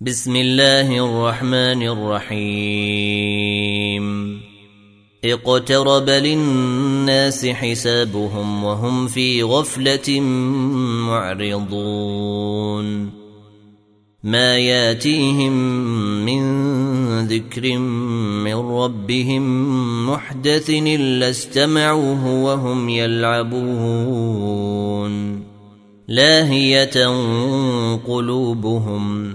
بسم الله الرحمن الرحيم. اقترب للناس حسابهم وهم في غفلة معرضون. ما ياتيهم من ذكر من ربهم محدث إلا استمعوه وهم يلعبون. لاهية قلوبهم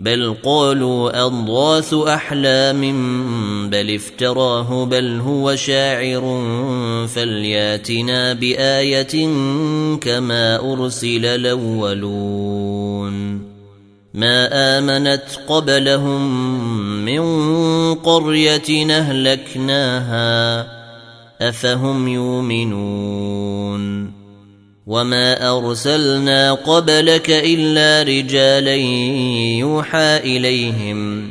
بل قالوا أضغاث أحلام بل افتراه بل هو شاعر فلياتنا بآية كما أرسل الأولون. ما آمنت قبلهم من قرية أهلكناها أفهم يؤمنون. وما ارسلنا قبلك الا رجالا يوحى اليهم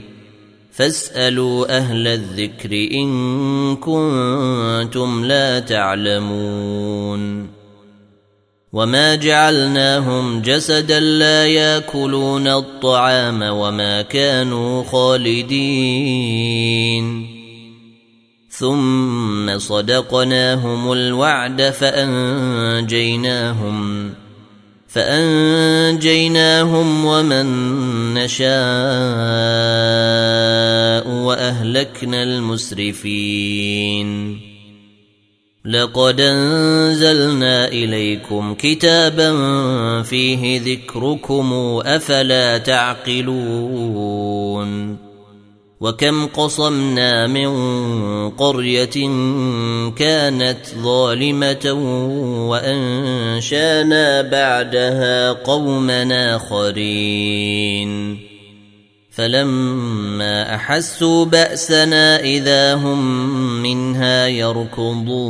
فاسالوا أهل الذكر ان كنتم لا تعلمون وما جعلناهم جسدا لا ياكلون الطعام وما كانوا خالدين ثم صدقناهم الوعد فأنجيناهم فأنجيناهم ومن نشاء وأهلكنا المسرفين. لقد أنزلنا إليكم كتابا فيه ذكركم أفلا تعقلون. وكم قصمنا من قرية كانت ظالمة وأنشانا بعدها قوما آخرين. فلما أحسوا بأسنا إذا هم منها يركضون.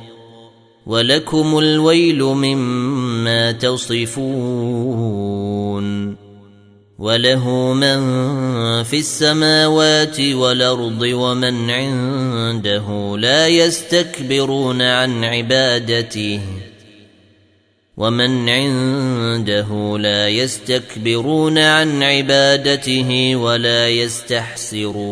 ولكم الويل مما تصفون وله من في السماوات والأرض ومن عنده لا يستكبرون عن عبادته ومن عنده لا يستكبرون عن عبادته ولا يستحسرون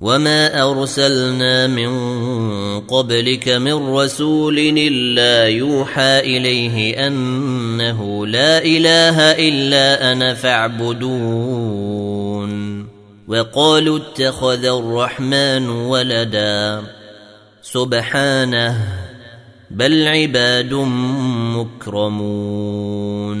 وما ارسلنا من قبلك من رسول الا يوحى اليه انه لا اله الا أنا فاعبدون وقالوا اتخذ الرحمن ولدا سبحانه بل عباد مكرمون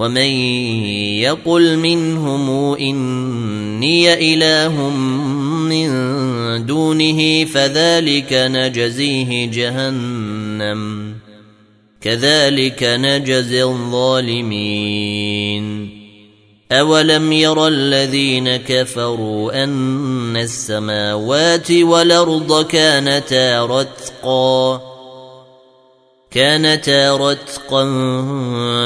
ومن يقل منهم اني اله من دونه فذلك نجزيه جهنم كذلك نجزي الظالمين اولم ير الذين كفروا ان السماوات والارض كانتا رتقا كانتا رتقا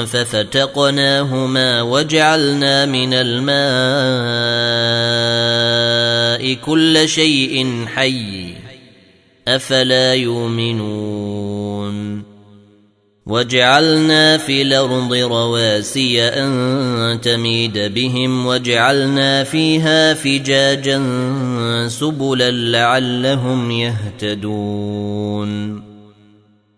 ففتقناهما وجعلنا من الماء كل شيء حي أفلا يؤمنون وجعلنا في الأرض رواسي أن تميد بهم وجعلنا فيها فجاجا سبلا لعلهم يهتدون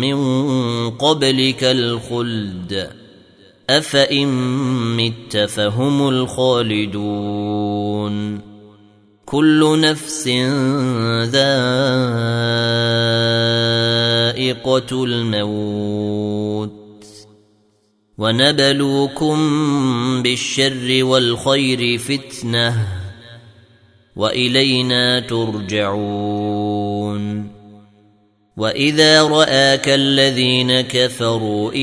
من قبلك الخلد أفإن مت فهم الخالدون كل نفس ذائقة الموت ونبلوكم بالشر والخير فتنة وإلينا ترجعون واذا راك الذين كفروا ان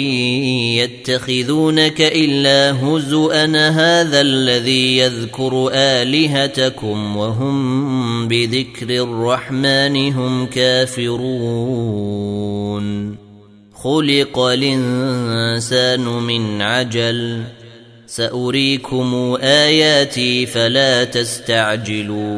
يتخذونك الا هزوا هذا الذي يذكر الهتكم وهم بذكر الرحمن هم كافرون خلق الانسان من عجل ساريكم اياتي فلا تستعجلون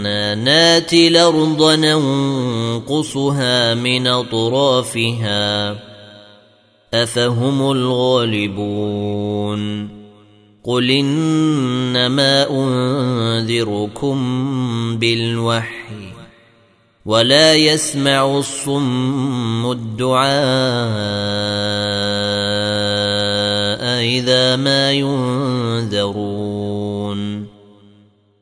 إنا ناتي الأرض ننقصها من أطرافها. أفهم الغالبون. قل إنما أنذركم بالوحي ولا يسمع الصم الدعاء إذا ما ينذرون.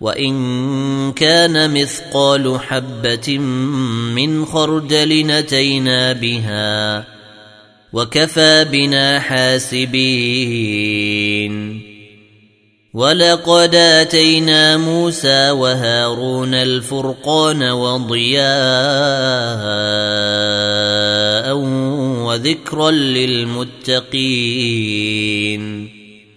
وإن كان مثقال حبة من خردل نتينا بها وكفى بنا حاسبين. ولقد آتينا موسى وهارون الفرقان وضياء وذكرا للمتقين.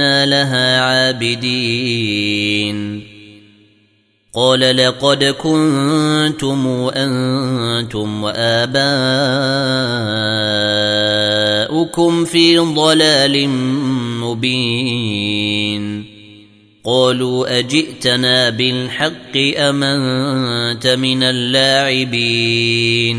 آباءنا لها عابدين. قال لقد كنتم أنتم وآباؤكم في ضلال مبين. قالوا أجئتنا بالحق أم أنت من اللاعبين؟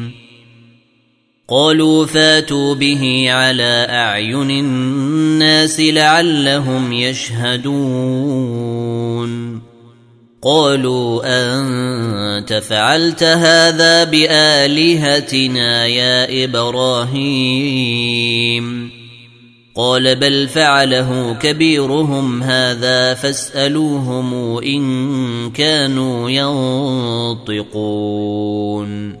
قالوا فاتوا به على أعين الناس لعلهم يشهدون. قالوا أنت فعلت هذا بآلهتنا يا إبراهيم. قال بل فعله كبيرهم هذا فاسألوهم إن كانوا ينطقون.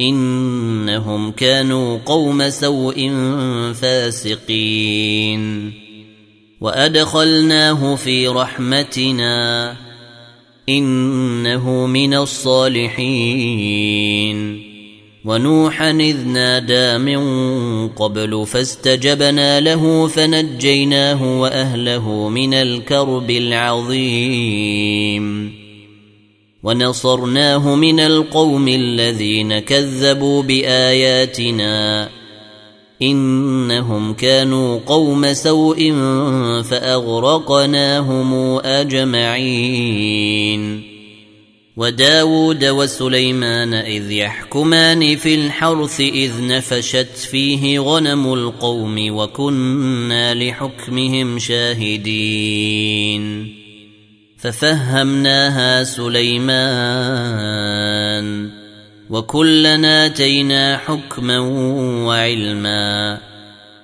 إنهم كانوا قوم سوء فاسقين. وأدخلناه في رحمتنا. إنه من الصالحين. ونوحا إذ نادى من قبل فاستجبنا له فنجيناه وأهله من الكرب العظيم. ونصرناه من القوم الذين كذبوا بآياتنا إنهم كانوا قوم سوء فأغرقناهم أجمعين. وداود وسليمان إذ يحكمان في الحرث إذ نفشت فيه غنم القوم وكنا لحكمهم شاهدين. ففهمناها سليمان وكلنا آتينا حكما وعلما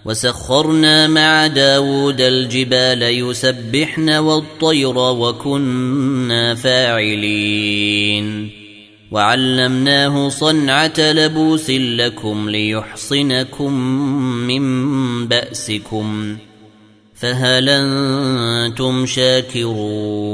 وسخرنا مع داود الجبال يسبحن والطير وكنا فاعلين وعلمناه صنعة لبوس لكم ليحصنكم من بأسكم فهل أنتم شاكرون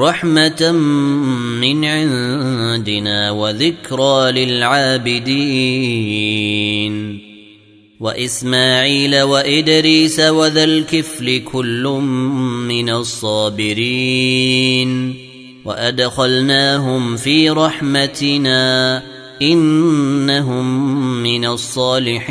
رحمة من عندنا وذكرى للعابدين. وإسماعيل وإدريس وذا الكفل كل من الصابرين. وأدخلناهم في رحمتنا إنهم من الصالحين.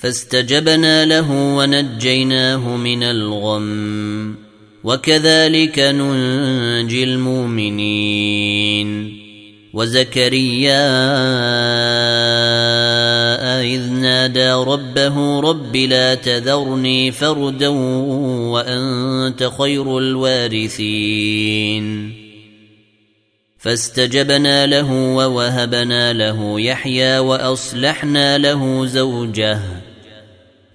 فاستجبنا له ونجيناه من الغم. وكذلك ننجي المؤمنين. وزكريا إذ نادى ربه رب لا تذرني فردا وأنت خير الوارثين. فاستجبنا له ووهبنا له يحيى وأصلحنا له زوجه.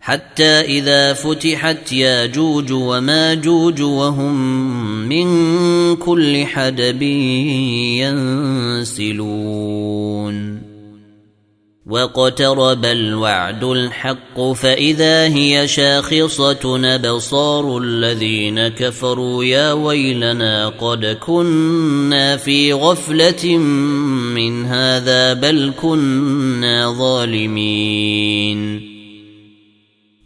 حتى إذا فتحت ياجوج وماجوج وهم من كل حدب ينسلون. واقترب الوعد الحق فإذا هي شاخصة أبصار الذين كفروا يا ويلنا قد كنا في غفلة من هذا بل كنا ظالمين.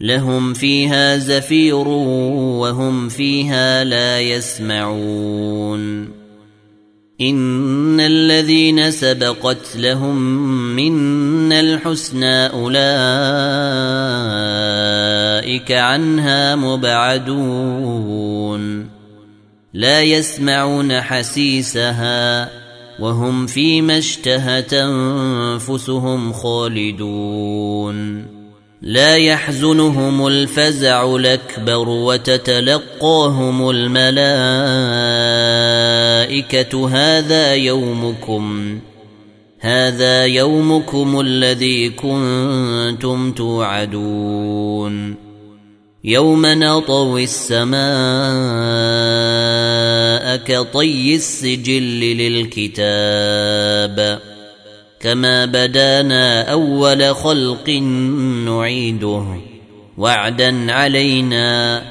لهم فيها زفير وهم فيها لا يسمعون. إن الذين سبقت لهم منا الحسنى أولئك عنها مبعدون. لا يسمعون حسيسها وهم فيما اشتهت أنفسهم خالدون. لا يحزنهم الفزع الأكبر وتتلقاهم الملائكة. هذا يومكم هذا يومكم الذي كنتم توعدون. يوم نطوي السماء كطي السجل للكتاب. كما بدانا أول خلق نعيده. وعدا علينا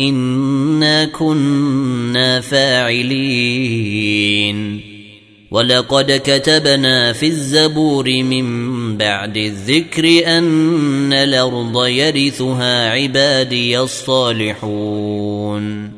إنا كنا فاعلين. ولقد كتبنا في الزبور من بعد الذكر أن الأرض يرثها عبادي الصالحون.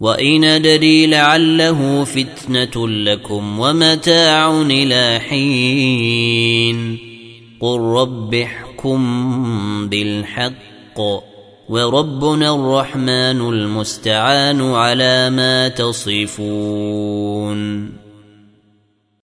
وإن أدري لعله فتنة لكم ومتاع إلى حين قل رب احكم بالحق وربنا الرحمن المستعان على ما تصفون